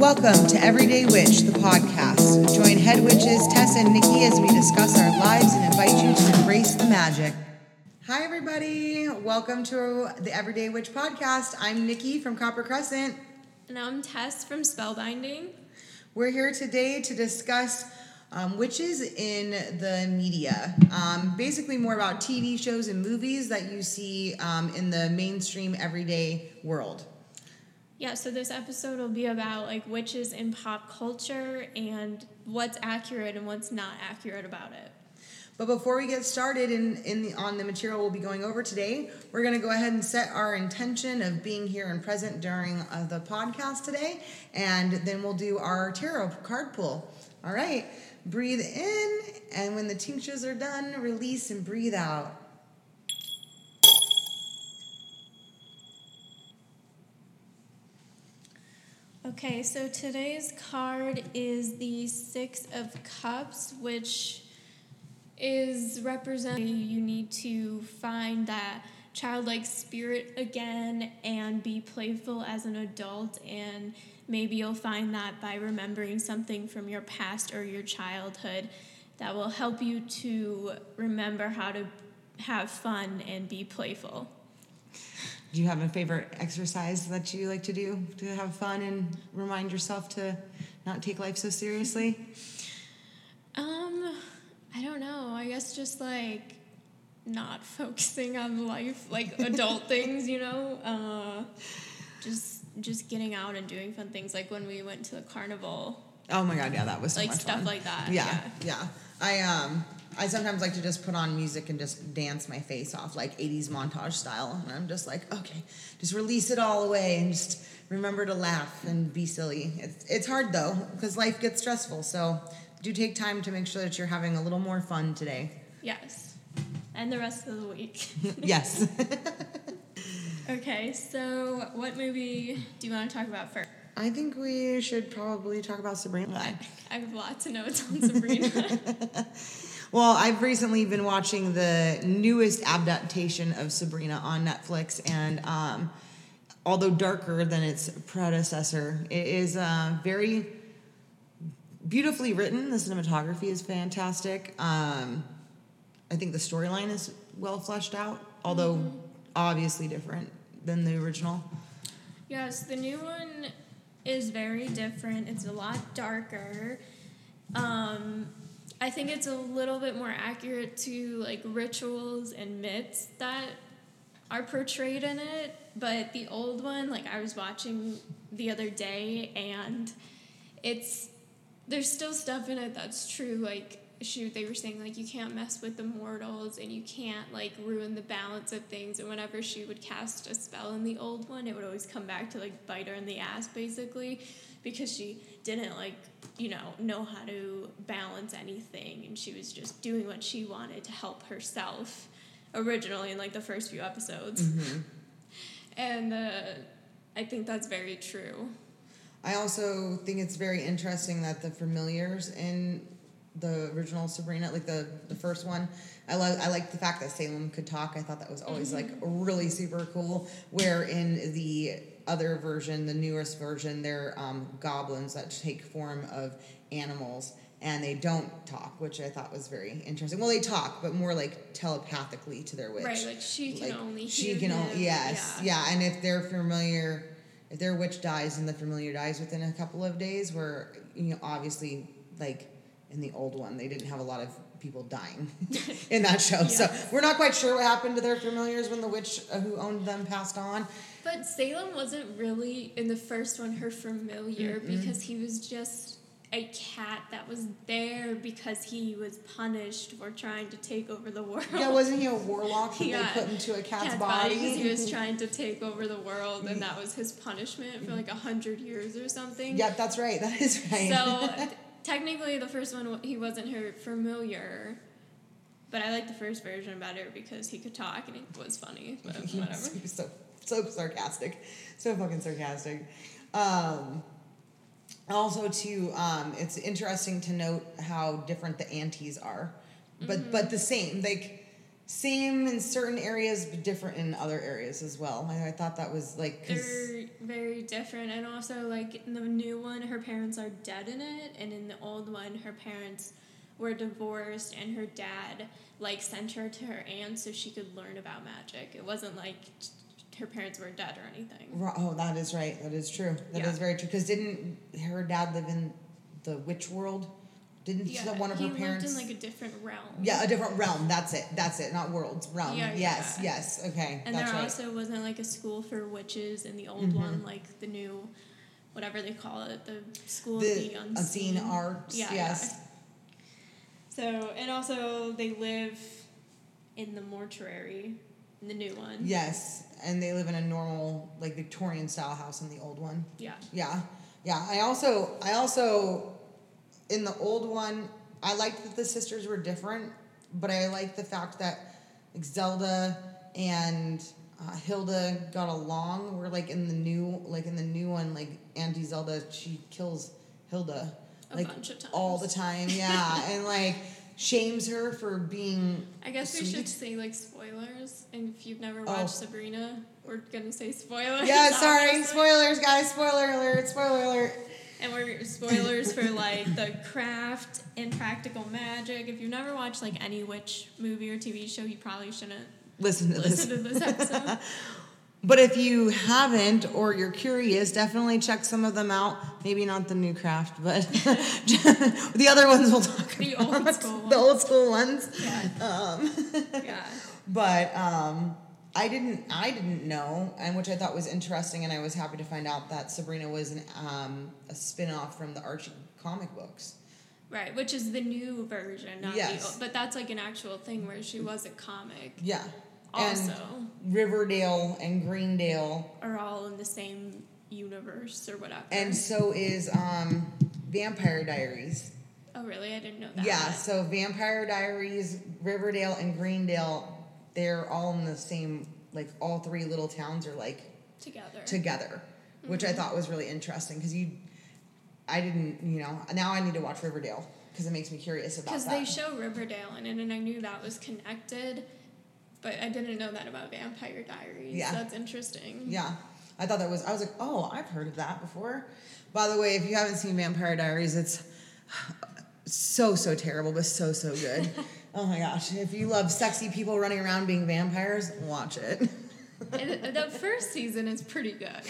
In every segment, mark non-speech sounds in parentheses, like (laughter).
Welcome to Everyday Witch, the podcast. Join head witches Tess and Nikki as we discuss our lives and invite you to embrace the magic. Hi, everybody. Welcome to the Everyday Witch podcast. I'm Nikki from Copper Crescent. And I'm Tess from Spellbinding. We're here today to discuss um, witches in the media. Um, basically, more about TV shows and movies that you see um, in the mainstream everyday world. Yeah, so this episode will be about like witches in pop culture and what's accurate and what's not accurate about it. But before we get started in, in the, on the material we'll be going over today, we're going to go ahead and set our intention of being here and present during uh, the podcast today, and then we'll do our tarot card pull. All right, breathe in, and when the tinctures are done, release and breathe out. Okay, so today's card is the Six of Cups, which is representing you need to find that childlike spirit again and be playful as an adult and maybe you'll find that by remembering something from your past or your childhood that will help you to remember how to have fun and be playful. Do you have a favorite exercise that you like to do to have fun and remind yourself to not take life so seriously? Um, I don't know. I guess just like not (laughs) focusing on life, like adult (laughs) things, you know. Uh, just just getting out and doing fun things, like when we went to the carnival. Oh my god, yeah, that was so like stuff fun. like that. Yeah, yeah. I um I sometimes like to just put on music and just dance my face off like 80s montage style and I'm just like, okay, just release it all away and just remember to laugh and be silly. It's it's hard though because life gets stressful. So, do take time to make sure that you're having a little more fun today. Yes, and the rest of the week. (laughs) yes. (laughs) okay, so what movie do you want to talk about first? I think we should probably talk about Sabrina. I, I have lots of notes on Sabrina. (laughs) Well, I've recently been watching the newest adaptation of Sabrina on Netflix, and um, although darker than its predecessor, it is uh, very beautifully written. The cinematography is fantastic. Um, I think the storyline is well fleshed out, although mm-hmm. obviously different than the original. Yes, the new one is very different. It's a lot darker. Um, I think it's a little bit more accurate to like rituals and myths that are portrayed in it. But the old one, like I was watching the other day, and it's there's still stuff in it that's true. Like shoot, they were saying like you can't mess with the mortals and you can't like ruin the balance of things. And whenever she would cast a spell in the old one, it would always come back to like bite her in the ass, basically, because she didn't like you know know how to balance anything and she was just doing what she wanted to help herself originally in like the first few episodes mm-hmm. and uh, i think that's very true i also think it's very interesting that the familiars in the original sabrina like the the first one I like I like the fact that Salem could talk. I thought that was always mm-hmm. like really super cool. Where in the other version, the newest version, they're um, goblins that take form of animals and they don't talk, which I thought was very interesting. Well, they talk, but more like telepathically to their witch. Right, like she can like, only she can only yes, yeah. yeah. And if they're familiar, if their witch dies and the familiar dies within a couple of days, where you know obviously like in the old one they didn't have a lot of people dying (laughs) in that show. yes. So we're not quite sure what happened to their familiars when the witch uh, who owned them passed on. But Salem wasn't really in the first one her familiar mm because he was just a cat that was there because he was punished for trying to take over the world. Yeah, wasn't he a warlock that yeah. they put into a cat's, cat's body? Because he was (laughs) trying to take over the world, and that was his punishment for like a hundred years or something. Yeah, that's right. That is right. So technically, the first one he wasn't her familiar. But I like the first version better because he could talk and it was funny. But (laughs) whatever. he was so (laughs) so sarcastic, so fucking sarcastic. Um, also, too, um, it's interesting to note how different the aunties are, but mm-hmm. but the same. Like same in certain areas, but different in other areas as well. I, I thought that was like, They're very different, and also like in the new one, her parents are dead in it, and in the old one, her parents were divorced, and her dad like sent her to her aunt so she could learn about magic. It wasn't like her parents were dead or anything. Oh, that is right. That is true. That is Yeah. very true. Because didn't her dad live in the witch world? Didn't Yeah, one of he her parents? lived in like a different realm. yeah, a different realm. That's it. That's it. Not worlds. Realm. Yeah, yes. yeah. Yes. Okay. And that's there right. also wasn't like a school for witches in the old Mhm. one, like the new, whatever they call it, the school the of the unseen. unseen arts. Yeah, yes. So and also they live in the mortuary, the new one. Yes. And they live in a normal, like Victorian style house in the old one. Yeah. Yeah, yeah. I also, I also, in the old one, I liked that the sisters were different, but I liked the fact that like Zelda and uh, Hilda got along. Where like in the new, like in the new one, like Auntie Zelda, she kills Hilda A like bunch of times. all the time. Yeah, and like shames her for being. I guess we should say like spoilers. And if you've never Oh. watched Sabrina, we're gonna say spoilers. Yeah, (laughs) sorry, spoilers, guys. Spoiler alert! Spoiler alert! And we're spoilers for like the craft and practical magic. If you've never watched like any witch movie or TV show, you probably shouldn't Listen to this. to this episode. (laughs) But if you haven't or you're curious, definitely check some of them out. Maybe not the new craft, but (laughs) the other ones we'll talk The about. old school The old school ones. Yeah. Um, Yeah. But um, I didn't I didn't know, and which I thought was interesting, and I was happy to find out that Sabrina was an, um, a spin-off from the Archie comic books. Right, which is the new version, not the Yes. old. But that's like an actual thing where she was a comic. Yeah. Also, And Riverdale and Greendale are all in the same universe or whatever. and so is um, Vampire Diaries. oh, really? I didn't know that. Yeah, so Vampire Diaries, Riverdale, and Greendale, they're all in the same, like all three little towns are like Together. together, which Mm-hmm. I thought was really interesting because you, I didn't, you know, now I need to watch Riverdale because it makes me curious about Because they show Riverdale in it, and I knew that was connected, but I didn't know that about Vampire Diaries. Yeah. That's interesting. yeah, I thought that was. I was like, oh, I've heard of that before. By the way, if you haven't seen Vampire Diaries, it's (sighs) so so terrible, but so so good. (laughs) oh my gosh! If you love sexy people running around being vampires, watch it. And the first season is pretty good.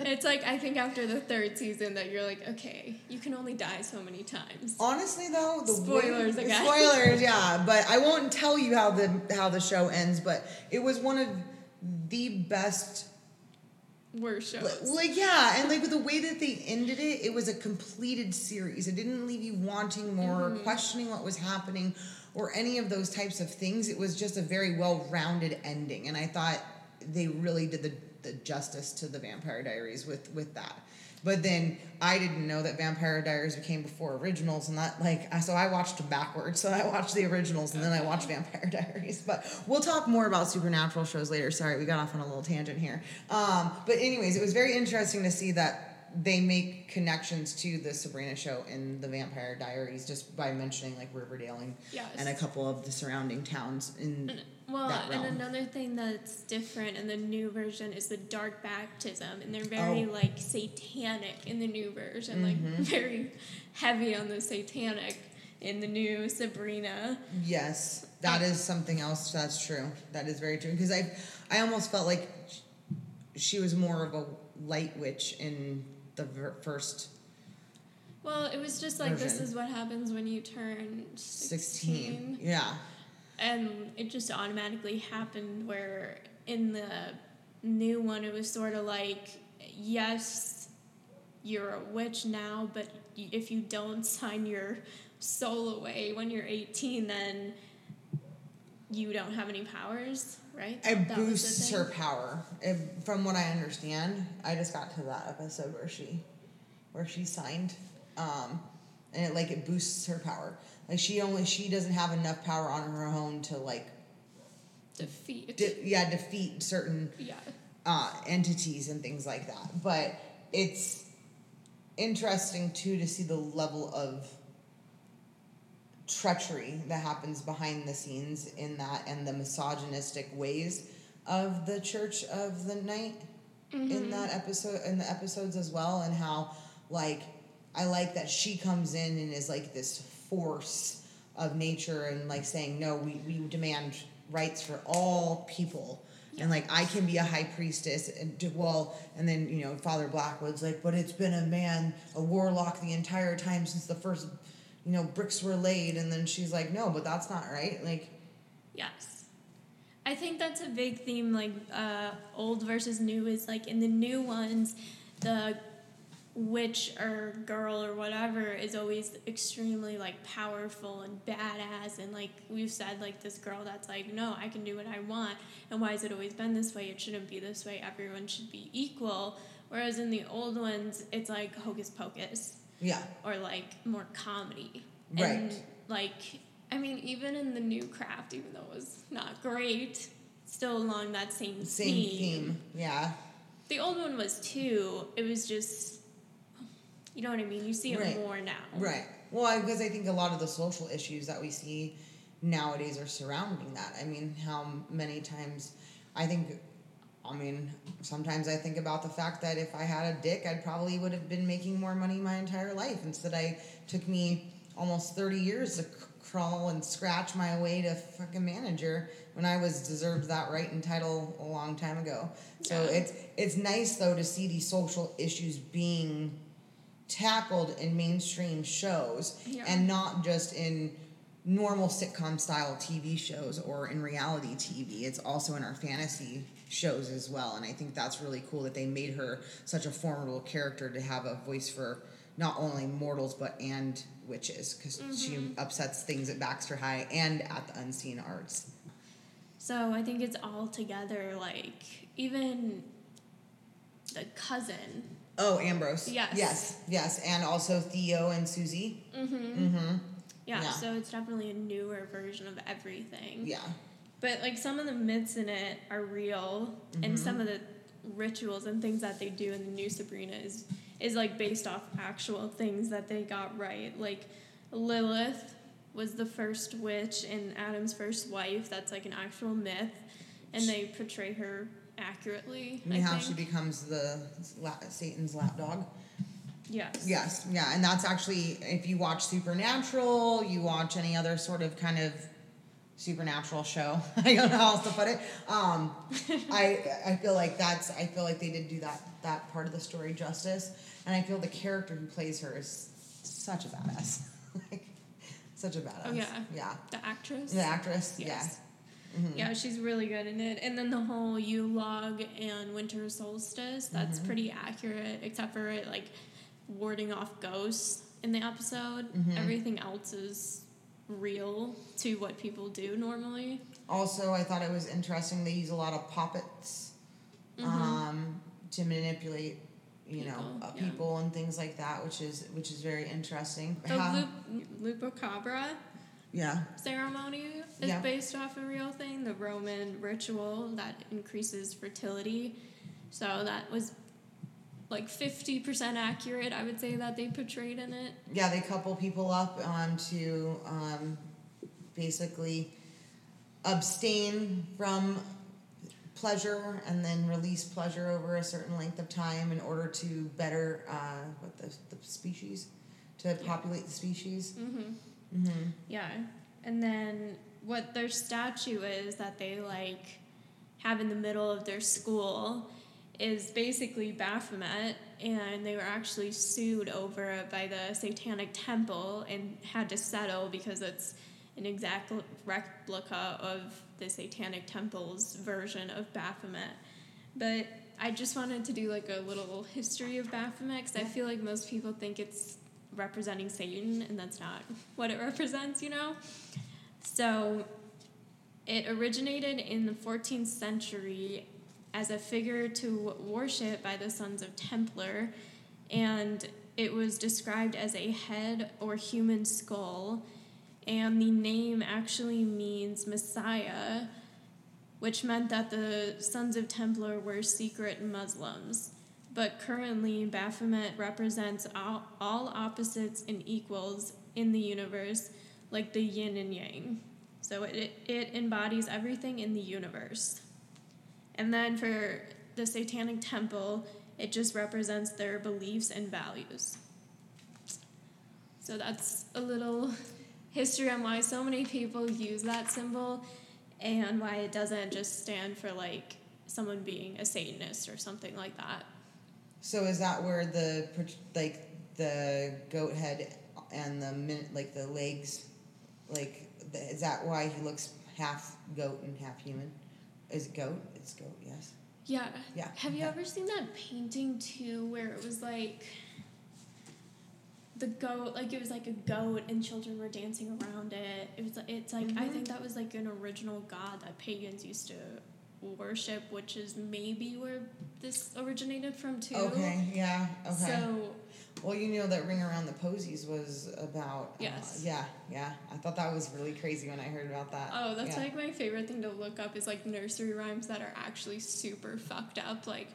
it's like I think after the third season that you're like, okay, you can only die so many times. Honestly, though, the Spoilers way, again. Spoilers, yeah. But I won't tell you how the how the show ends. But it was one of the best. Worst shows. Like, like yeah, and like with the way that they ended it, it was a completed series. It didn't leave you wanting more, or Mm-hmm. questioning what was happening, or any of those types of things. It was just a very well rounded ending, and I thought they really did the, the justice to the Vampire Diaries with with that. But then I didn't know that Vampire Diaries became before originals, and that like so I watched them backwards. (laughs) So I watched the originals, and then I watched Vampire (laughs) Diaries. But we'll talk more about supernatural shows later. Sorry, we got off on a little tangent here. Um, but anyways, it was very interesting to see that they make connections to the Sabrina show in the Vampire Diaries just by mentioning like Riverdale and, Yes. and a couple of the surrounding towns in And, well, that and another thing that's different in the new version is the dark baptism, and they're very Oh. like satanic in the new version, like Mhm. (laughs) very heavy on the satanic in the new Sabrina. Yes, that is something else. That's true. That is very true. Because I, I almost felt like she was more of a light witch in the ver- first Well, it was just like this is what happens when you turn 16. Yeah. and it just automatically happened where in the new one it was sort of like yes you're a witch now but if you don't sign your soul away when you're 18 then you don't have any powers right It That boosts her power. It, from what I understand, I just got to that episode where she, where she signed, um, and it like it boosts her power. Like she only she doesn't have enough power on her own to like, defeat de- yeah, defeat certain yeah uh, entities and things like that. But it's interesting too to see the level of treachery that happens behind the scenes in that and the misogynistic ways of the Church of the Night in mm-hmm. that episode in the episodes as well and how like I like that she comes in and is like this force of nature and like saying no we, we demand rights for all people. And like I can be a high priestess and do, well and then you know Father Blackwood's like but it's been a man a warlock the entire time since the first you know bricks were laid and then she's like no but that's not right like Yes. I think that's a big theme, like uh, old versus new, is like in the new ones, the witch or girl or whatever is always extremely like powerful and badass and like we've said like this girl that's like no i can do what i want and why has it always been this way? It shouldn't be this way. Everyone should be equal. Whereas in the old ones it's like hocus pocus yeah or like more comedy. Right. And like I mean, even in the new craft, even though it was not great, still along that same, same theme. theme yeah The old one was too. It was just you know what I mean? You see it Right. more now. Right. Well, because I think a lot of the social issues that we see nowadays are surrounding that. I mean, how many times I think, I mean, sometimes I think about the fact that if I had a dick, I'd probably would have been making more money my entire life. Instead, I took me almost thirty years to c- crawl and scratch my way to fucking manager when I was deserved that right and title a long time ago. So Yeah. it's it's nice though to see these social issues being tackled in mainstream shows Yeah. and not just in normal sitcom style TV shows or in reality TV. It's also in our fantasy shows as well. And I think that's really cool that they made her such a formidable character to have a voice for not only mortals but and witches because she upsets things at Baxter High and at the Unseen Arts. So I think it's all together. Like even the cousin. Oh, Ambrose. Yes. Yes. Yes. And also Theo and Susie. Mm-hmm. Mm-hmm. Yeah, Yeah. So it's definitely a newer version of everything. Yeah. But like some of the myths in it are real, and some mm-hmm. of the rituals and things that they do in the new Sabrina is is like based off actual things that they got right. Like Lilith was the first witch and Adam's first wife. That's like an actual myth, and they portray her accurately. And I how think. she becomes the Satan's lapdog. yes. Yes, yeah, and that's actually if you watch Supernatural, you watch any other sort of kind of supernatural show. (laughs) I don't know how else to put it. Um, I I feel like that's I feel like they did do that that part of the story justice, and I feel the character who plays her is such a badass, (laughs) like such a badass. Oh, yeah. yeah. The actress. The actress, Yes. yeah. Mhm. Yeah, she's really good in it. And then the whole Yule log and winter solstice, that's Mm-hmm. pretty accurate, except for it like warding off ghosts in the episode. Mhm. Everything else is real to what people do normally. Also, I thought it was interesting. They use a lot of puppets Mhm. um, to manipulate, you know, People, uh, yeah. people and things like that, which is which is very interesting. The How- Lup- Lupacabra yeah, ceremony is Yeah. based off a real thing, the Roman ritual that increases fertility. So that was like 50% accurate, I would say, that they portrayed in it. yeah, they couple people up um, to um, basically abstain from pleasure and then release pleasure over a certain length of time in order to better uh, what the the species to populate the species. Mm-hmm. Mm-hmm. Yeah. And then what their statue is that they like have in the middle of their school is basically Baphomet and they were actually sued over it by the Satanic Temple and had to settle because it's an exact replica of the Satanic Temple's version of Baphomet. But I just wanted to do like a little history of Baphomet because I feel like most people think it's representing Satan, and that's not what it (laughs) represents, you know? So it originated in the 14th century as a figure to worship by the Sons of Templar, and it was described as a head or human skull, and the name actually means Messiah, which meant that the Sons of Templar were secret Muslims. But currently, Baphomet represents all, all opposites and equals in the universe, like the yin and yang. So it, it embodies everything in the universe. And then for the Satanic Temple, it just represents their beliefs and values. So that's a little history on why so many people use that symbol and why it doesn't just stand for like someone being a Satanist or something like that. So is that where the like the goat head and the like the legs, like is that why he looks half goat and half human? Is goat? Goat. Yes. Yeah. Yeah. Have you okay. ever seen that painting too, where it was like the goat, like it was like a goat and children were dancing around it. It was. It's like I Mhm. think that was like an original god that pagans used to worship, which is maybe where this originated from too. Okay. Yeah. Okay. So well, you know that Ring Around the Posies was about. uh, Yes. yeah. Yeah. I thought that was really crazy when I heard about that. Oh, that's yeah. like my favorite thing to look up is like nursery rhymes that are actually super fucked up. Like,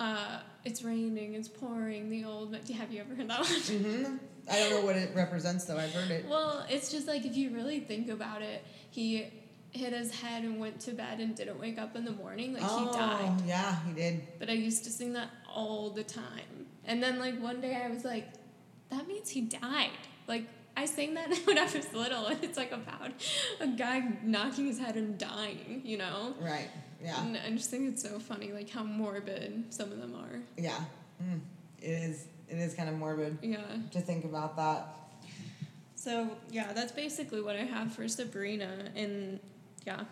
uh, it's raining, it's pouring, the old. Have you ever heard that one? hmm I don't know what it represents though. I've heard it. Well, it's just like if you really think about it, he hit his head and went to bed and didn't wake up in the morning. Like oh, he died. yeah, he did. But I used to sing that all the time. And then like one day I was like, that means he died. Like I sang that (laughs) when I was little and it's like about a guy knocking his head and dying, you know? Right. Yeah. And I just think it's so funny, like how morbid some of them are. Yeah. Mm. It is. It is kind of morbid Yeah. to think about that. So yeah, that's basically what I have for Sabrina, and yeah,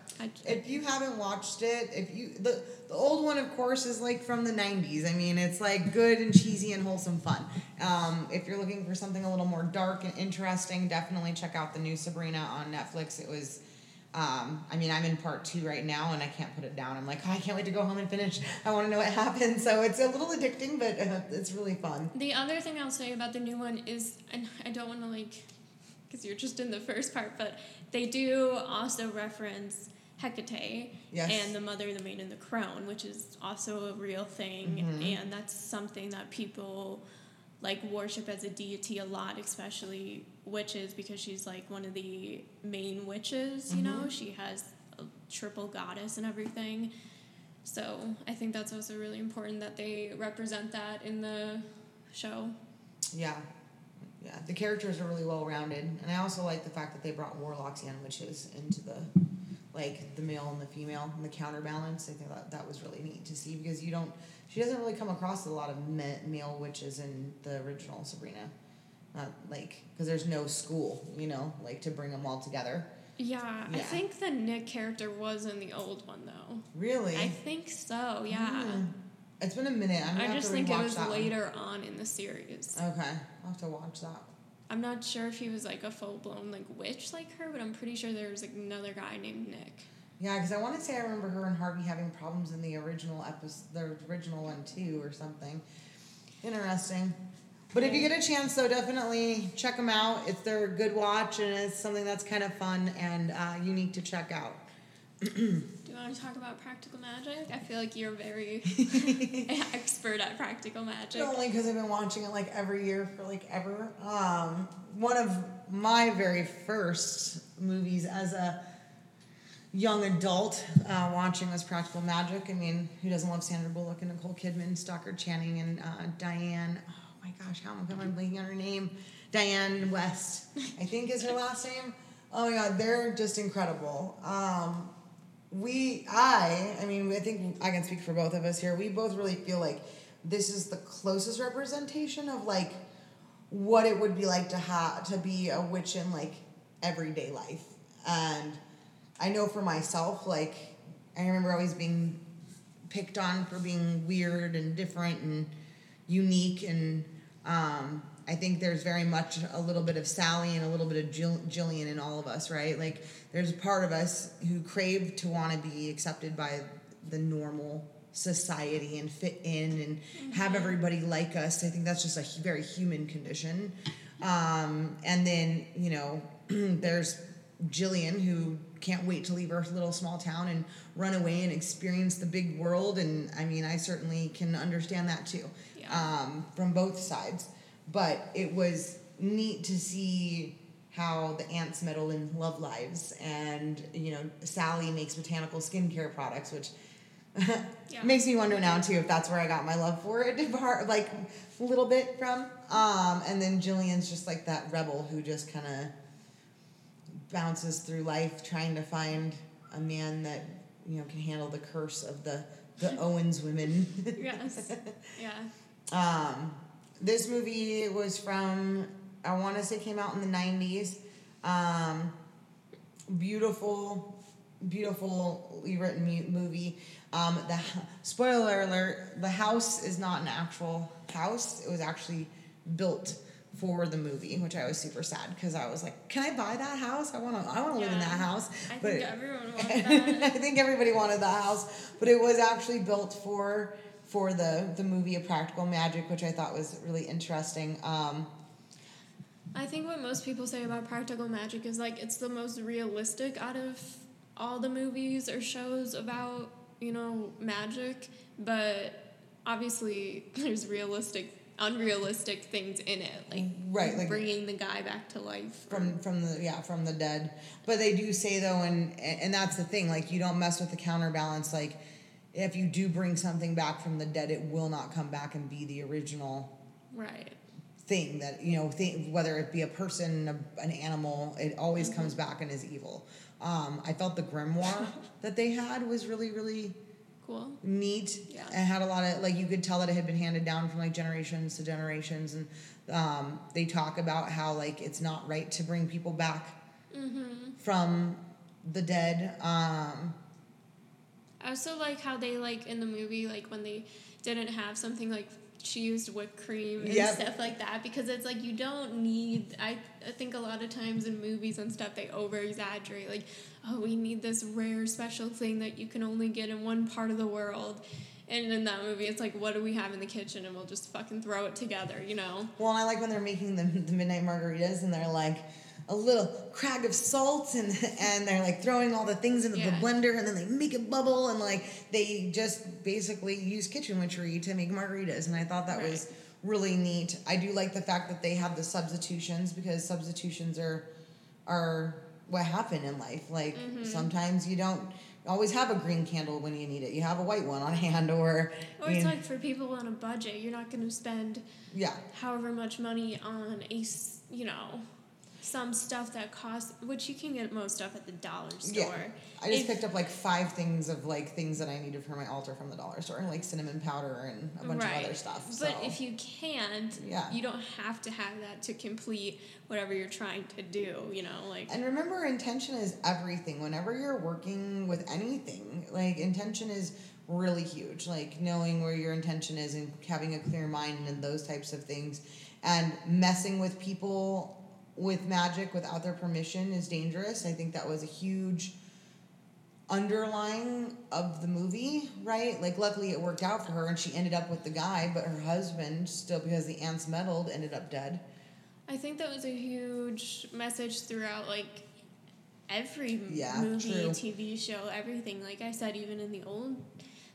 If you haven't watched it, if you the the old one, of course, is like from the '90s. I mean, it's like good and cheesy and wholesome fun. Um, if you're looking for something a little more dark and interesting, definitely check out the new Sabrina on Netflix. It was. Um, I mean, I'm in part two right now, and I can't put it down. I'm like, oh, I can't wait to go home and finish. I want to know what (laughs) happens. So it's a little addicting, but uh, it's really fun. The other thing I'll say about the new one is, and I don't want to like, because you're just in the first part, but they do also reference Hecate Yes. and the mother, the maiden, the crone, which is also a real thing, Mhm. and that's something that people like worship as a deity a lot, especially witches, because she's like one of the main witches. You know, Mhm. she has a triple goddess and everything. So I think that's also really important that they represent that in the show. Yeah. Yeah. The characters are really well rounded. And I also like the fact that they brought warlocks and witches into the like the male and the female and the counterbalance. I think that that was really neat to see because you don't she doesn't really come across a lot of ma- male witches in the original Sabrina. Not like because there's no school, you know, like to bring them all together. Yeah, I think the Nick character was in the old one though. Really? I think so. Yeah. Hmm. It's been a minute. I'm I just think it was that one. later on in the series. Okay, I'll have to watch that. I'm not sure if he was like a full blown like witch like her, but I'm pretty sure there was like another guy named Nick. Yeah, because I want to say I remember her and Harvey having problems in the original episode, the original one too, or something. Interesting. But if you get a chance, though, definitely check them out. It's their good watch, and it's something that's kind of fun and uh, unique to check out. (clears throat) Do want to talk about practical magic? I feel like you're very (laughs) (laughs) expert at practical magic. Only because I've been watching it like every year for like ever. Um, one of my very first movies as a young adult uh, watching was Practical Magic. I mean, who doesn't love Sandra Bullock and Nicole Kidman, Stockard Channing, and uh, Diane? Oh my gosh, how am I blanking on her name? Diane West, I think is her last name. Oh my god, they're just incredible. Um, we i i mean i think i can speak for both of us here. We both really feel like this is the closest representation of like what it would be like to have to be a witch in like everyday life. And i know for myself like i remember always being picked on for being weird and different and unique and um, i think there's very much a little bit of sally and a little bit of Gill- gillian in all of us right? Like there's a part of us who crave to want to be accepted by the normal society and fit in and have everybody like us. I think that's just a very human condition. Um, and then you know (clears throat) there's gillian who can't wait to leave her little small town and run away and experience the big world and i mean i certainly can understand that too. Yeah. um, from both sides but it was neat to see how the ants meddle in love lives, and you know Sally makes botanical skincare products, which (laughs) Yeah. makes me wonder now too if that's where I got my love for it, (laughs) like a little bit from. Um, and then Gillian's just like that rebel who just kind of bounces through life trying to find a man that you know can handle the curse of the the (laughs) Owens women. yes. Yeah. Um, this movie was from I want to say came out in the nineties. Um, beautiful, beautifully written movie. Um, the spoiler alert: the house is not an actual house. It was actually built for the movie, which I was super sad because I was like, "Can I buy that house? I want to. I want to live in that house." I But- think everyone wants (laughs) I think everybody wanted the house, but it was actually built for for the the movie of Practical Magic, which I thought was really interesting. Um, I think what most people say about practical magic is like it's the most realistic out of all the movies or shows about, you know, magic, but obviously (laughs) there's realistic unrealistic things in it, like Right, like- bringing the guy back to life. from from the yeah from the dead, but they do say though, and and that's the thing, like you don't mess with the counterbalance. Like if you do bring something back from the dead, it will not come back and be the original right. thing that you know thing, whether it be a person a, an animal it always comes back and is evil um, i felt the grimoire (laughs) that they had was really really Cool. neat Yeah. and had a lot of like you could tell that it had been handed down from like generations to generations and um, they talk about how like it's not right to bring people back Mhm. from the dead um, I also like how they like in the movie like when they didn't have something like she used whipped cream and Yep. stuff like that because it's like you don't need I, I think a lot of times in movies and stuff they over exaggerate like oh we need this rare special thing that you can only get in one part of the world. And in that movie it's like what do we have in the kitchen? And we'll just fucking throw it together you know? Well and i like when they're making the, the midnight margaritas and they're like a little crag of salt and (laughs) and they're like throwing all the things into the blender and then they make it bubble and like they just basically use kitchen witchery to make margaritas and I thought that was really neat. I do like the fact that they have the substitutions because substitutions are are what happen in life. Like Mm-hmm. sometimes you don't always have a green candle when you need it. You have a white one on (laughs) hand or or you it's know, like for people on a budget you're not going to spend yeah. however much money on a you know some stuff that costs which you can get most stuff at the dollar store. Yeah. I just If- picked up like five things of like things that I needed for my altar from the dollar store, like cinnamon powder and a bunch of other stuff. but so. if you can't Yeah. you don't have to have that to complete whatever you're trying to do you know like And remember, intention is everything. Whenever you're working with anything, like intention is really huge. Like knowing where your intention is and having a clear mind and those types of things. And messing with people with magic without their permission is dangerous. I think that was a huge underlying of the movie, right? Like luckily it worked out for her and she ended up with the guy, but her husband still because the ants meddled ended up dead. i think that was a huge message throughout like every Yeah, movie true. tv show everything like i said even in the old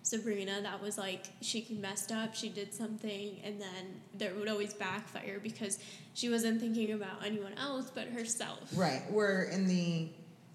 Sabrina, that was like she messed up, she did something, and then there would always backfire because she wasn't thinking about anyone else but herself. Right. Where in the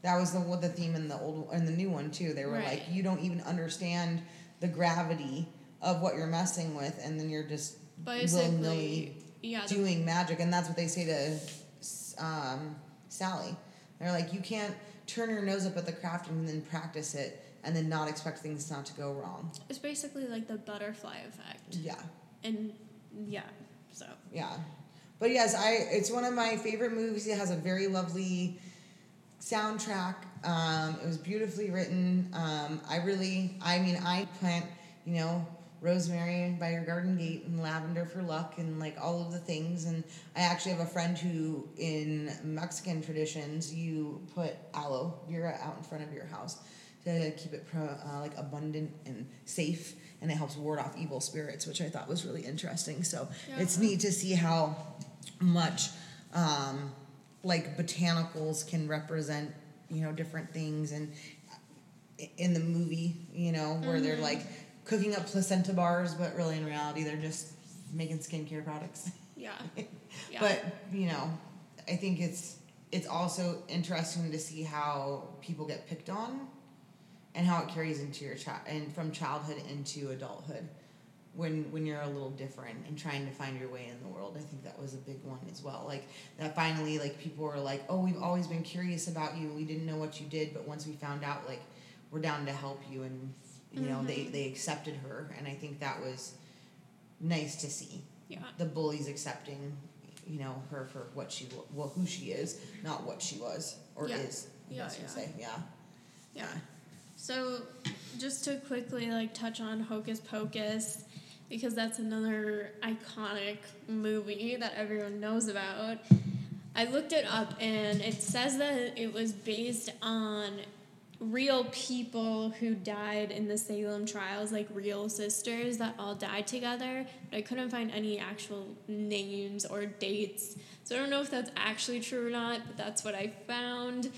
that was the what the theme in the old in the new one too. They were Right. like, you don't even understand the gravity of what you're messing with, and then you're just Basically, yeah, the- doing magic, and that's what they say to um, Sally. They're like, you can't turn your nose up at the craft and then practice it, and then not expect things not to go wrong. it's basically like the butterfly effect, Yeah. and yeah, so Yeah. But yes, I it's one of my favorite movies. It has a very lovely soundtrack. Um, it was beautifully written. Um, I really, I mean, I plant, you know, rosemary by your garden gate and lavender for luck and like all of the things. And I actually have a friend who, in Mexican traditions, you put aloe vera out in front of your house to keep it pro, uh, like abundant and safe. And it helps ward off evil spirits, which I thought was really interesting. So it's neat to see how much um, like botanicals can represent you know different things and in the movie you know where they're Mhm. like cooking up placenta bars but really in reality they're just making skincare products yeah, (laughs) yeah. but you know i think it's it's also interesting to see how people get picked on and how it carries into your child and from childhood into adulthood when when you're a little different and trying to find your way in the world i think that was a big one as well like that finally like people were like oh we've always been curious about you we didn't know what you did but once we found out like we're down to help you and you know they Mhm. they accepted her and i think that was nice to see Yeah. the bullies accepting you know her for what she well who she is not what she was or Yeah. is I Yeah, yeah. yeah Yeah. So, just to quickly like touch on Hocus Pocus, because that's another iconic movie that everyone knows about. I looked it up and it says that it was based on real people who died in the Salem trials, like real sisters that all died together. But I couldn't find any actual names or dates. So I don't know if that's actually true or not, but that's what I found.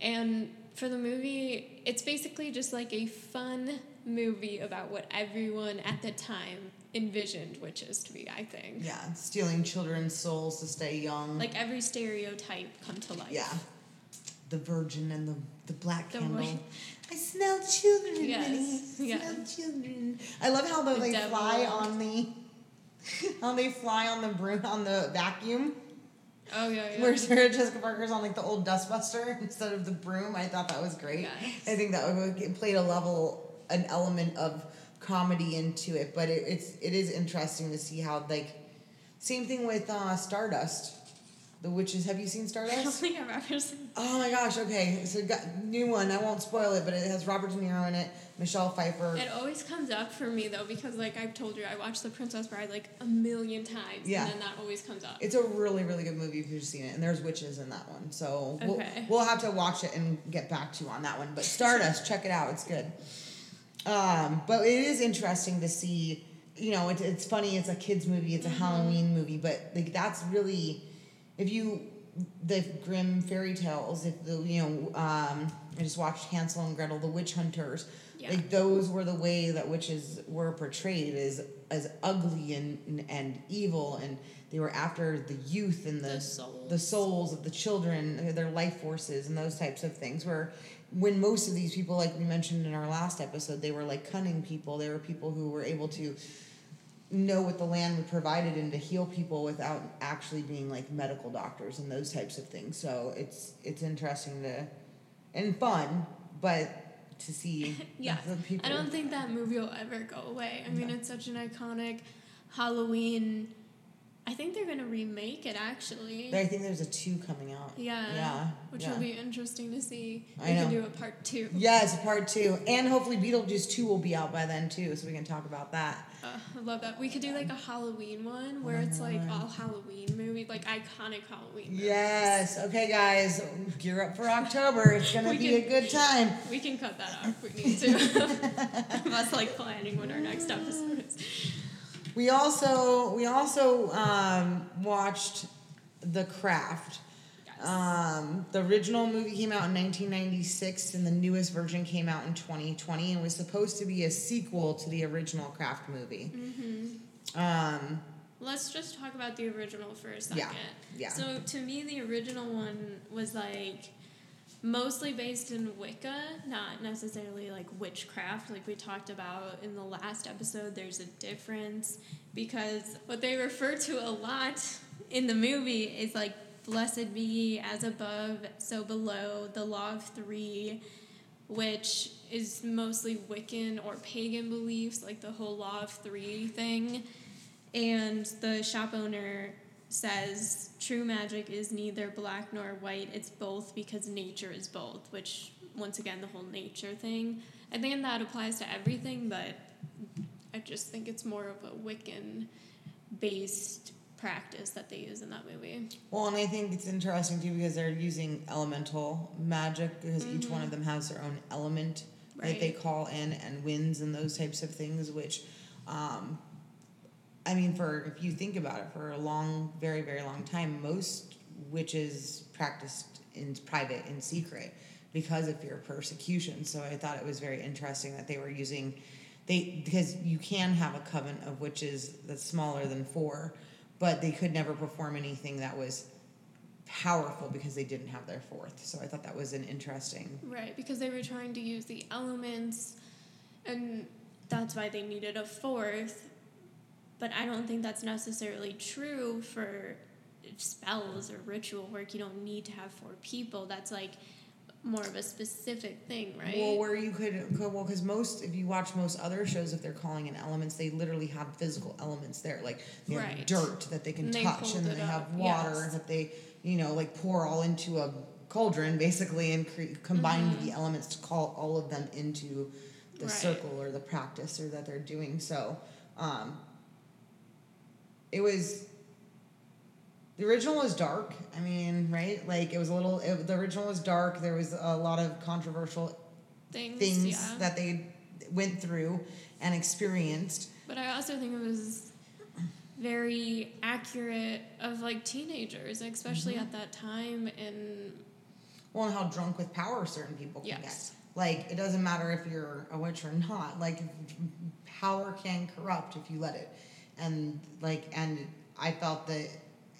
And for the movie, it's basically just like a fun movie about what everyone at the time envisioned witches to be, I think. yeah stealing children's souls to stay young Like every stereotype come to life. yeah the virgin and the the black The candle white- I smell children, Yes, Minnie. I smell children. I love how the, The they devil. fly on the, (laughs) how they fly on the broom on the vacuum. Oh, yeah, yeah. Where Sarah Jessica Parker's on like the old dustbuster (laughs) instead of the broom. I thought that was great. I think that would- played a level, an element of comedy into it. But it, it's it is interesting to see how like, same thing with uh, Stardust. The witches. Have you seen I don't Stardust? think I've ever seen Oh my gosh, okay. So got new one. I won't spoil it, but it has Robert De Niro in it, Michelle Pfeiffer. It always comes up for me though because like I've told you I watched The Princess Bride like a million times Yeah. and then that always comes up. It's a really, really good movie if you've seen it. And there's witches in that one. So we'll, Okay. we'll have to watch it and get back to you on that one. But Stardust, check it out. It's good. Um, but it is interesting to see, you know, it's, it's funny. It's a kid's movie. It's a Halloween movie. But like that's really, if you, the Grimm fairy tales, if the, you know, um, I just watched Hansel and Gretel, the witch hunters. Yeah. Like those were the way that witches were portrayed as as ugly and and evil, and they were after the youth and the The souls. the souls of the children, their life forces, and those types of things. Where when most of these people, like we mentioned in our last episode, they were like cunning people. They were people who were able to know what the land would provided and to heal people without actually being like medical doctors and those types of things. So it's it's interesting to and fun, but to see (laughs) Yeah, the people. I don't think that movie will ever go away. I mean, No. it's such an iconic Halloween. I think they're gonna remake it actually. But I think there's a two coming out. yeah. Yeah, Which yeah. will be interesting to see. I we know. can do a part two. Yes, part two, and hopefully Beetlejuice two will be out by then too, so we can talk about that. Uh, I love that. We could do like a Halloween one where it's like all Halloween movie, like iconic Halloween. movies. Yes. Okay, guys, gear up for October. It's gonna We be can- a good time. We can cut that off if we need to. (laughs) Us like planning when our next episode is. We also we also um, watched The Craft. Um, the original movie came out in 1996, and the newest version came out in 2020, and was supposed to be a sequel to the original Craft movie. Mm-hmm. Um, Let's just talk about the original for a second. Yeah, yeah. So to me, the original one was like mostly based in Wicca, not necessarily like witchcraft, like we talked about in the last episode. There's a difference because what they refer to a lot in the movie is like blessed be as above, so below, the law of three, which is mostly Wiccan or pagan beliefs, like the whole law of three thing. And the shop owner says true magic is neither black nor white, it's both because nature is both, which, once again, the whole nature thing. I think that applies to everything, but I just think it's more of a Wiccan based practice that they use in that movie. well, and I think it's interesting too because they're using elemental magic because each one of them has their own element that they call in and winds and those types of things, which. Um, I mean, for if you think about it, for a long, very, very long time, most witches practiced in private, in secret, because of fear of persecution. So I thought it was very interesting that they were using, they because you can have a coven of witches that's smaller than four, but they could never perform anything that was powerful because they didn't have their fourth. So I thought that was an interesting. Right, because they were trying to use the elements, and that's why they needed a fourth. But I don't think that's necessarily true for spells or ritual work. You don't need to have four people. That's like more of a specific thing, right? Well, where you could, could well, because most, if you watch most other shows, if they're calling in elements, they literally have physical elements there, like they have Right. dirt that they can And touch, hold and it they up, have water yes. that they, you know, like pour all into a cauldron, basically, and cre- combine Mhm. the elements to call all of them into the Right. circle or the practice or that they're doing. So, um, it was. The original was dark. I mean, right? Like it was a little. It, the original was dark. There was a lot of controversial things, things yeah. that they went through and experienced. But I also think it was very accurate of like teenagers, especially Mm-hmm. at that time. And Well, and how drunk with power certain people can Yes. get. Like it doesn't matter if you're a witch or not. Like power can corrupt if you let it, and like and I felt that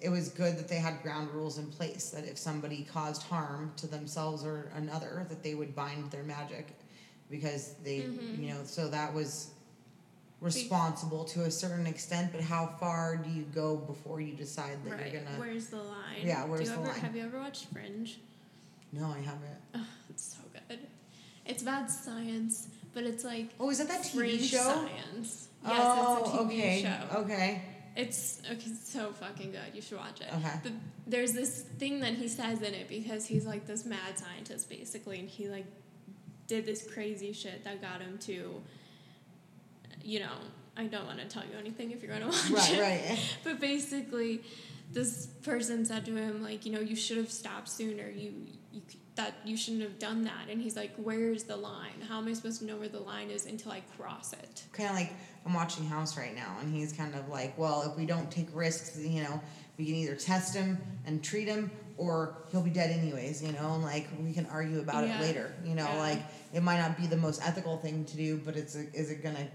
it was good that they had ground rules in place that if somebody caused harm to themselves or another, that they would bind their magic, because they Mhm. you know so that was responsible to a certain extent. But how far do you go before you decide that right, you're gonna? where's the line? Yeah, where's the ever, line? Have you ever watched Fringe? No, I haven't. Oh, it's so good. It's about science, but it's like Oh, is that that TV fringe show? science. Yes, oh, it's a TV okay. show. Okay. It's okay, so fucking good. You should watch it. Okay. But there's this thing that he says in it because he's like this mad scientist basically, and he like did this crazy shit that got him to, you know, I don't want to tell you anything if you're gonna (laughs) watch Right, it. right. right. But basically, this person said to him like, you know, you should have stopped sooner. You, you that you shouldn't have done that. And he's like, where's the line? How am I supposed to know where the line is until I cross it? Kind of like I'm watching House right now, and he's kind of like, well, if we don't take risks, you know, we can either test him and treat him, or he'll be dead anyways, you know, and like we can argue about Yeah. it later, you know, Yeah. like it might not be the most ethical thing to do, but it's a, is it gonna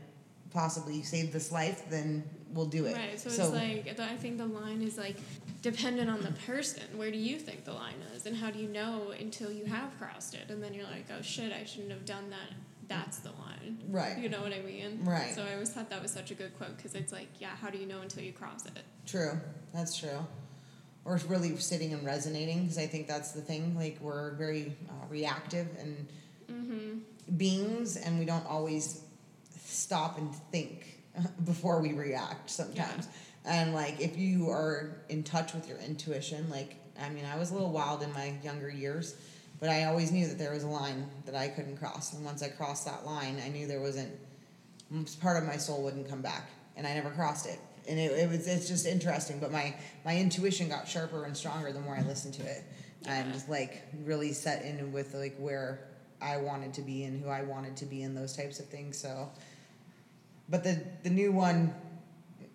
possibly save this life? Then we'll do it. Right. So, it's like I think the line is like dependent on the person. Where do you think the line is, and how do you know until you have crossed it? And then you're like, oh shit, I shouldn't have done that. That's the line. right, You know what I mean? Right. So I always thought that was such a good quote because it's like, yeah, how do you know until you cross it? true, that's true. Or really sitting and resonating, because I think that's the thing. Like we're very uh, reactive and Mm-hmm. beings and we don't always stop and think (laughs) before we react sometimes. And like if you are in touch with your intuition, like I mean, I was a little wild in my younger years, but I always knew that there was a line that I couldn't cross. And once I crossed that line, I knew there wasn't part of my soul wouldn't come back, and I never crossed it. And it, it was it's just interesting, but my my intuition got sharper and stronger the more I listened to it, and Yeah. just like really set in with like where I wanted to be and who I wanted to be and those types of things. So, but the the new one,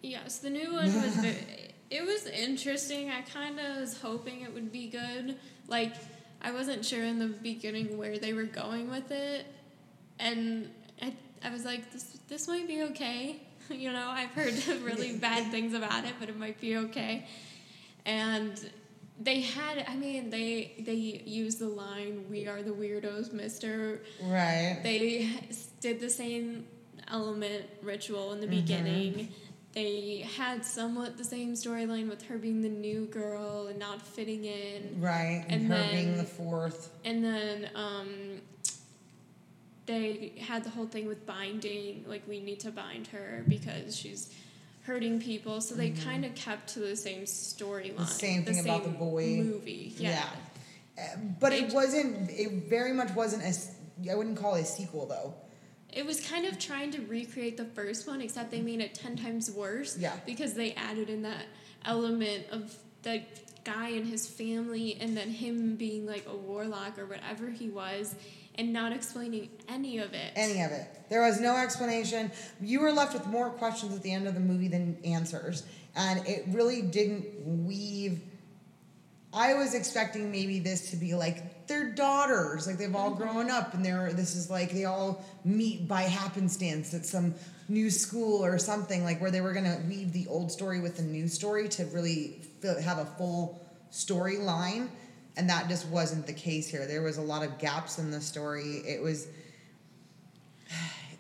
Yes, the new one was (laughs) very, it was interesting. I kind of was hoping it would be good. Like I wasn't sure in the beginning where they were going with it, and I, I was like, this this might be okay. (laughs) You know, I've heard (laughs) really (laughs) bad things about it, but it might be okay. And they had, I mean, they they used the line, "We are the weirdos, Mister." right? They did the same element ritual in the Mhm. beginning. They had somewhat the same storyline with her being the new girl and not fitting in. right, and, and her being the fourth. And then um, they had the whole thing with binding, like we need to bind her because she's hurting people. So they kind of kept to the same storyline. Mm-hmm. same thing about the boy. movie. Yeah. Uh, but it They- wasn't. It very much wasn't a. I wouldn't call it a sequel though. It was kind of trying to recreate the first one, except they made it ten times worse. Yeah. Because they added in that element of the guy and his family, and then him being like a warlock or whatever he was, and not explaining any of it. Any of it. There was no explanation. You were left with more questions at the end of the movie than answers. And it really didn't weave. I was expecting maybe this to be like their daughters, like they've all mm-hmm. grown up and they're this is like they all meet by happenstance at some new school or something like where they were gonna weave the old story with the new story to really fill, have a full storyline, and that just wasn't the case here. There was a lot of gaps in the story. It was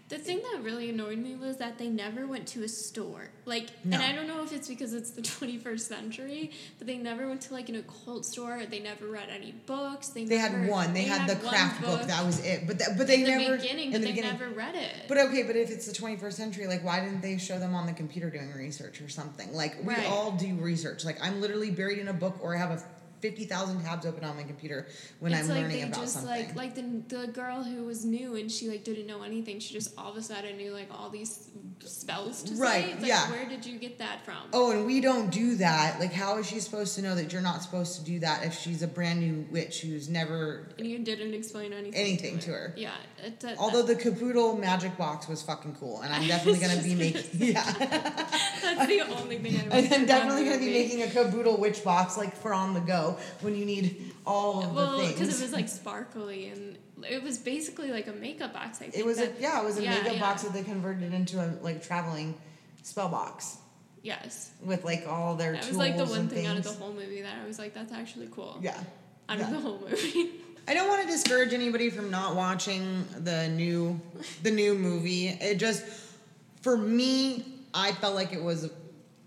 The thing that really annoyed me was that they never went to a store. Like, No. and I don't know if it's because it's the (laughs) 21st century, but they never went to like an occult store. They never read any books. They, they never, had one. They, had, the craft book. That was it. But that, but they in the never beginning, in but the they beginning. never read it. But okay, but if it's the 21st century, like why didn't they show them on the computer doing research or something? Like we Right. all do research. Like I'm literally buried in a book or I have a 50,000 tabs open on my computer when it's I'm like learning they about just something. like like the the girl who was new and she like didn't know anything. She just all of a sudden knew like all these spells to Right, say. It's like, yeah. Where did you get that from? Oh, and we don't do that. Like, how is she supposed to know that you're not supposed to do that if she's a brand new witch who's never. And you didn't explain anything. Anything to, to her. Yeah. It, Although the caboodle magic box was fucking cool, and I'm (laughs) definitely gonna be making yeah, (laughs) that's the only thing (laughs) I. and liked I'm definitely gonna be making a caboodle witch box like for on the go when you need all of Well, the things. because it was like sparkly and it was basically like a makeup box. I think It was a yeah, it was a yeah, makeup yeah. box that they converted into a like traveling spell box Yes, with like all their that tools was like the one thing things. out of the whole movie that I was like, that's actually cool. yeah. Out yeah. of the whole movie. I don't want to discourage anybody from not watching the new the new movie. It just for me, I felt like it was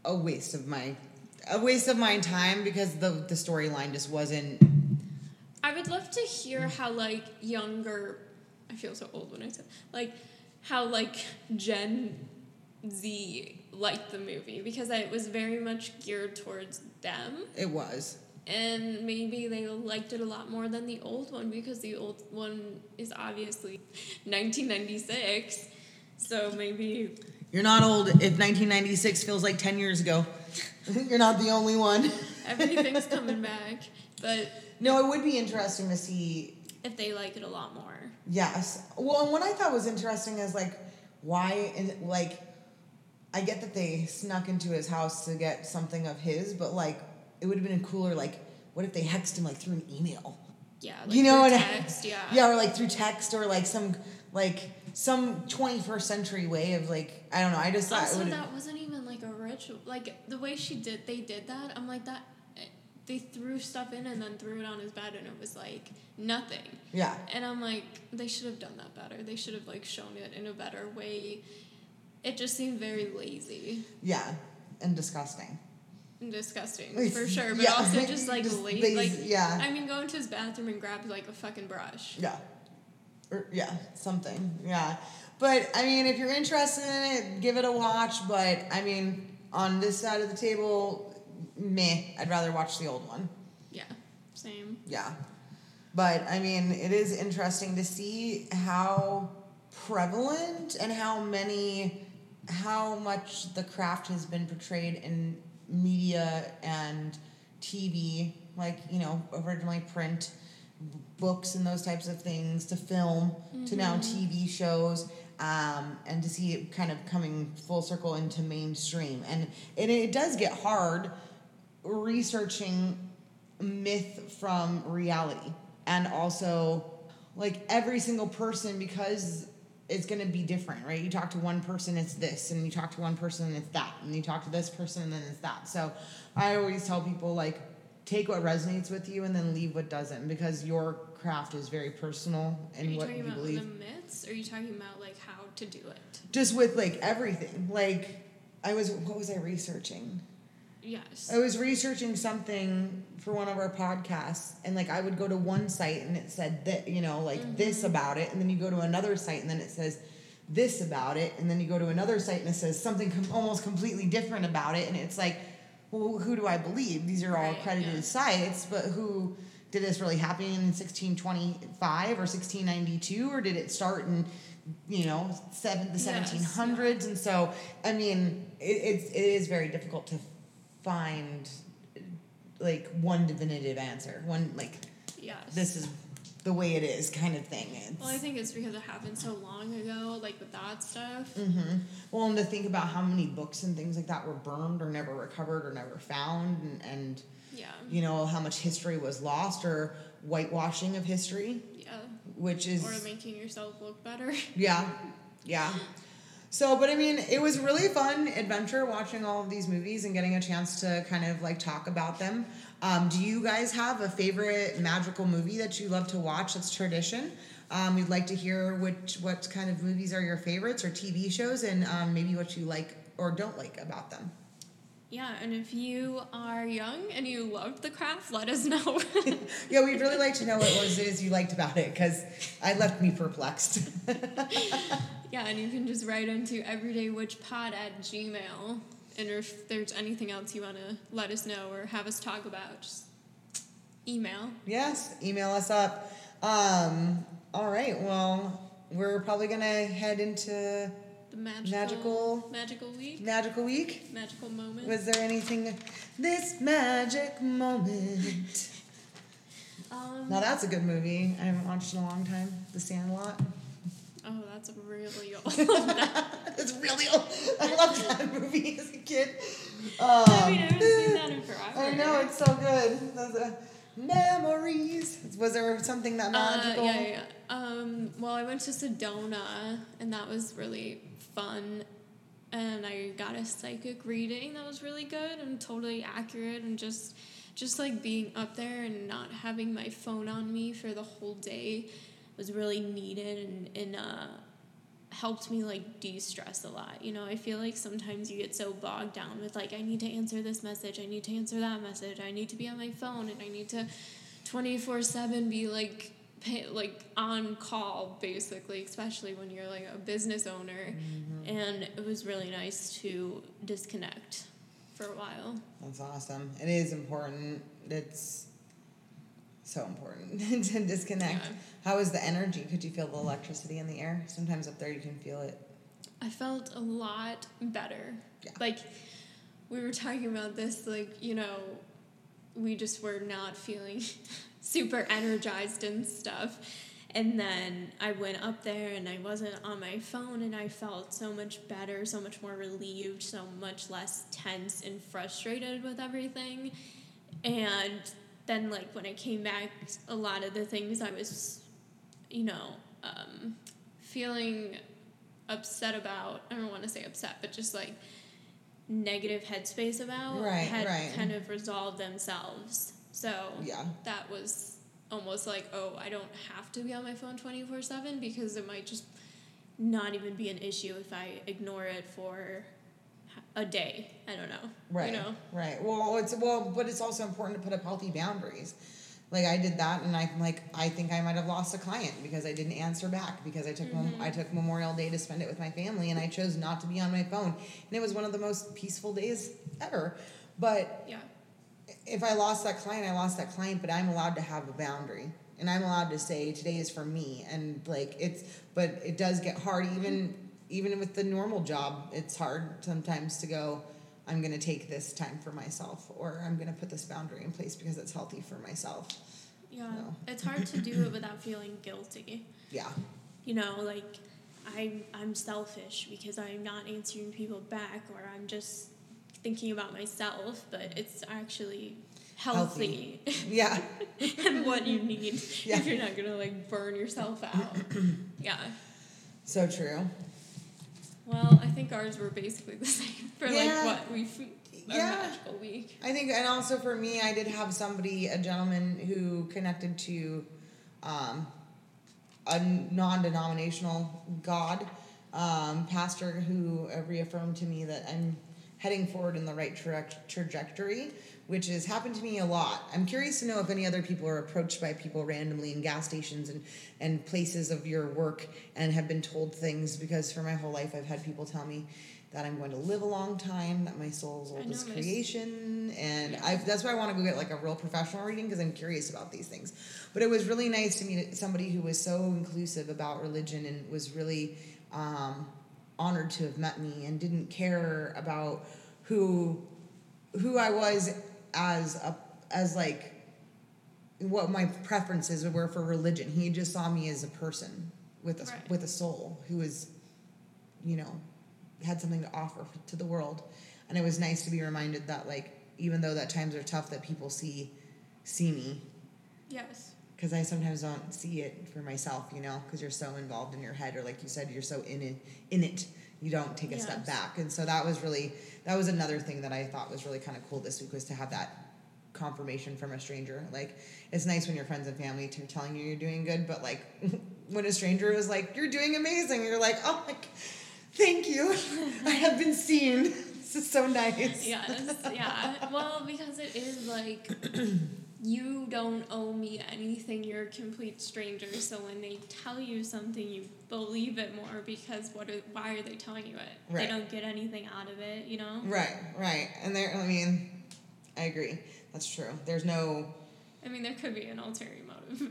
a waste of my a waste of my time because the the storyline just wasn't I would love to hear how like younger. I feel so old when I said like how like Gen Z liked the movie because it was very much geared towards them. it was. and maybe they liked it a lot more than the old one because the old one is obviously 1996 so maybe You're not old if 1996 feels like 10 years ago. (laughs) You're not the only one. (laughs) everything's coming back but No, it would be interesting to see if they like it a lot more Yes. Well, and what I thought was interesting is like, why, and like, I get that they snuck into his house to get something of his, but like, it would have been cooler. Like, what if they hexed him like through an email? yeah like you know through what? I- text yeah Yeah, or like through text, or like some like some twenty first century way of like I don't know. I just thought also it that wasn't even like like the way she did they did that i'm like that eh, they threw stuff in and then threw it on his bed and it was like nothing Yeah. And I'm like, they should have done that better. They should have like shown it in a better way. It just seemed very lazy Yeah. And disgusting. and disgusting for sure. But Yeah. also (laughs) just like Just Like yeah. I mean, go into his bathroom and grab like a fucking brush. Yeah. Or yeah, something. Yeah. But I mean, if you're interested in it, give it a watch. But I mean, on this side of the table, meh. I'd rather watch the old one. Yeah, same. Yeah. But I mean, it is interesting to see how prevalent and how many, how much the craft has been portrayed in media and TV, like, you know, originally print, books and those types of things, to film, to now mm-hmm. TV shows. Um, and to see it kind of coming full circle into mainstream. And, it does get hard researching myth from reality. And also like every single person because it's going to be different right? You talk to one person it's this and you talk to one person it's that and you talk to this person and then it's that. So i always tell people like take what resonates with you and then leave what doesn't because your craft is very personal and you what you about believe the myths? Or are you talking about like how to do it? just with like everything like i was what was i researching Yes. I was researching something for one of our podcasts, and like I would go to one site and it said that you know like mm-hmm. this about it, and then you go to another site and then it says this about it, and then you go to another site and it says something com- almost completely different about it, and it's like, well, who do I believe? These are all Right, accredited yeah. sites, but who did this really happen in 1625 or 1692, or did it start in you know seven the Yes, 1700s? And so I mean, it, it's it is very difficult to find like one definitive answer one like yes. this is the way it is kind of thing it's, Well, I think it's because it happened so long ago, like with that stuff. mm-hmm. well and to think about how many books and things like that were burned or never recovered or never found and, and Yeah. you know how much history was lost or whitewashing of history Yeah. which is Or making yourself look better. (laughs) Yeah, yeah. So, but I mean, it was really fun adventure watching all of these movies and getting a chance to kind of like talk about them. Um, do you guys have a favorite magical movie that you love to watch that's tradition? Um, we'd like to hear which what kind of movies are your favorites or TV shows, and um, maybe what you like or don't like about them. Yeah, and if you are young and you loved the craft, let us know. (laughs) yeah, we'd really like to know what it was is you liked about it because I left me perplexed. (laughs) yeah, and you can just write into everydaywitchpod at gmail. And if there's anything else you want to let us know or have us talk about, just email. Yes, email us up. Um, all right, well, we're probably going to head into the magical, magical magical week. Magical week. Magical moment. Was there anything? This magic moment. Um, now that's a good movie. I haven't watched in a long time. The Sandlot. Oh, that's really (laughs) old. (laughs) That's really old. I loved that movie as a kid. Um, I mean, I haven't seen that in forever. I know it's so good. Those, uh, memories. Was there something that magical? Uh, yeah, yeah. Um, well, I went to Sedona, and that was really fun and I got a psychic reading that was really good and totally accurate and just just like being up there and not having my phone on me for the whole day was really needed and, and uh, helped me like de-stress a lot you know? I feel like sometimes you get so bogged down with like i need to answer this message i need to answer that message i need to be on my phone and i need to 24-7 be like pay, like on call basically, especially when you're like a business owner. Mm-hmm. And it was really nice to disconnect for a while. That's awesome. It is important. It's so important (laughs) to disconnect. Yeah. How was the energy? Could you feel the electricity in the air? Sometimes up there you can feel it. I felt a lot better. Yeah. Like we were talking about this, like, you know, we just were not feeling (laughs) super energized and stuff. And then I went up there and I wasn't on my phone and I felt so much better, so much more relieved, so much less tense and frustrated with everything. And then, like, when I came back, a lot of the things I was, you know, um, feeling upset about, I don't want to say upset, but just like negative headspace about right, had right. kind of resolved themselves. So yeah. that was almost like, oh, I don't have to be on my phone 24 7 because it might just not even be an issue if I ignore it for a day. I don't know. Right. You know? Right. Well, it's well, but it's also important to put up healthy boundaries. Like I did that, and I'm like, I think I might have lost a client because I didn't answer back because I took mm-hmm. I took Memorial Day to spend it with my family, and I chose not to be on my phone, and it was one of the most peaceful days ever. But yeah if I lost that client, I lost that client, but I'm allowed to have a boundary. And I'm allowed to say today is for me and like it's but it does get hard even even with the normal job, it's hard sometimes to go I'm going to take this time for myself or I'm going to put this boundary in place because it's healthy for myself. Yeah. So. It's hard to do it without feeling guilty. Yeah. You know, like I'm I'm selfish because I'm not answering people back or I'm just thinking about myself, but it's actually healthy. healthy. Yeah. (laughs) and what you need yeah. if you're not gonna like burn yourself out. (clears throat) yeah. So true. Well, I think ours were basically the (laughs) same for yeah. like what we yeah. magical week. I think, and also for me, I did have somebody, a gentleman who connected to um, a non-denominational God um, pastor who reaffirmed to me that I'm heading forward in the right tra- trajectory, which has happened to me a lot. I'm curious to know if any other people are approached by people randomly in gas stations and, and places of your work and have been told things because for my whole life I've had people tell me that I'm going to live a long time, that my soul's oldest creation, and yeah. I, that's why I want to go get like a real professional reading because I'm curious about these things. But it was really nice to meet somebody who was so inclusive about religion and was really um, honored to have met me and didn't care about who who I was as a as like what my preferences were for religion. He just saw me as a person with a right. with a soul who was, you know, had something to offer to the world. And it was nice to be reminded that like even though that times are tough that people see see me. Yes. Because I sometimes don't see it for myself, you know, because you're so involved in your head, or like you said, you're so in it, in it you don't take a step back. And so that was really that was another thing that I thought was really kind of cool this week was to have that confirmation from a stranger. Like it's nice when your friends and family are telling you you're doing good, but like (laughs) when a stranger is like you're doing amazing, you're like oh my, thank you, I have been seen. (laughs) This is so nice. Yes, yeah. Well, because it is like (clears throat) you don't owe me anything. You're a complete stranger. So when they tell you something, you believe it more because what? Are, why are they telling you it? Right. They don't get anything out of it. You know. Right, right, and there. I mean, I agree. That's true. There's no I mean, there could be an ulterior motive,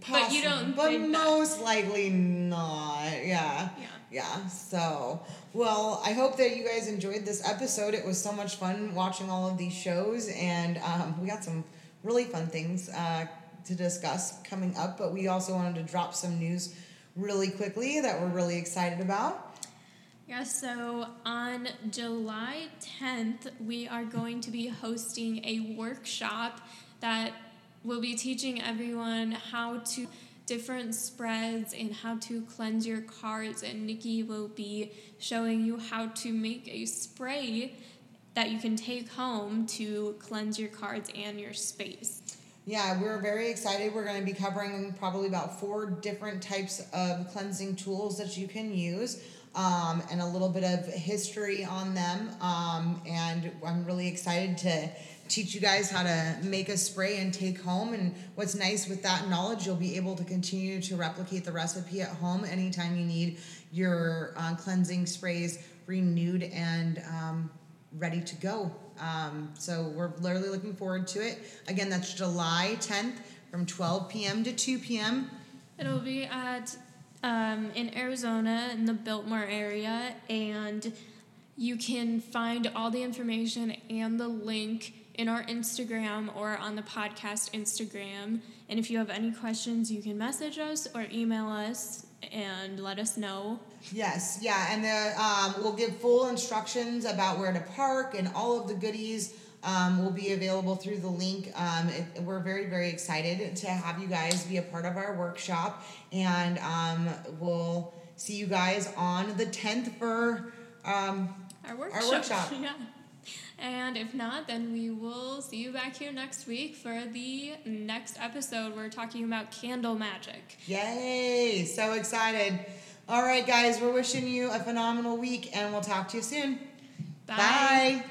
(laughs) but you don't. But think that. most likely not. Yeah. Yeah. Yeah. So, well, I hope that you guys enjoyed this episode. It was so much fun watching all of these shows, and um, we got some really fun things uh, to discuss coming up. But we also wanted to drop some news really quickly that we're really excited about. Yeah, so on July 10th, we are going to be hosting a workshop that will be teaching everyone how to different spreads and how to cleanse your cards and Nikki will be showing you how to make a spray that you can take home to cleanse your cards and your space. Yeah, we're very excited. We're going to be covering probably about four different types of cleansing tools that you can use. Um, and a little bit of history on them. Um, and I'm really excited to teach you guys how to make a spray and take home. And what's nice with that knowledge, you'll be able to continue to replicate the recipe at home anytime you need your uh, cleansing sprays renewed and um, ready to go. Um, so we're literally looking forward to it. Again, that's July 10th from 12 p.m. to 2 p.m. It'll be at um, in Arizona in the Biltmore area, and you can find all the information and the link in our Instagram or on the podcast Instagram. And if you have any questions, you can message us or email us and let us know. Yes, yeah, and the, um, we'll give full instructions about where to park and all of the goodies um, will be available through the link. Um, it, we're very, very excited to have you guys be a part of our workshop, and um, we'll see you guys on the 10th for. Um, Our workshop. workshop. (laughs) yeah. And if not, then we will see you back here next week for the next episode. We're talking about candle magic. yay! So excited. All right, guys, we're wishing you a phenomenal week, and we'll talk to you soon. Bye.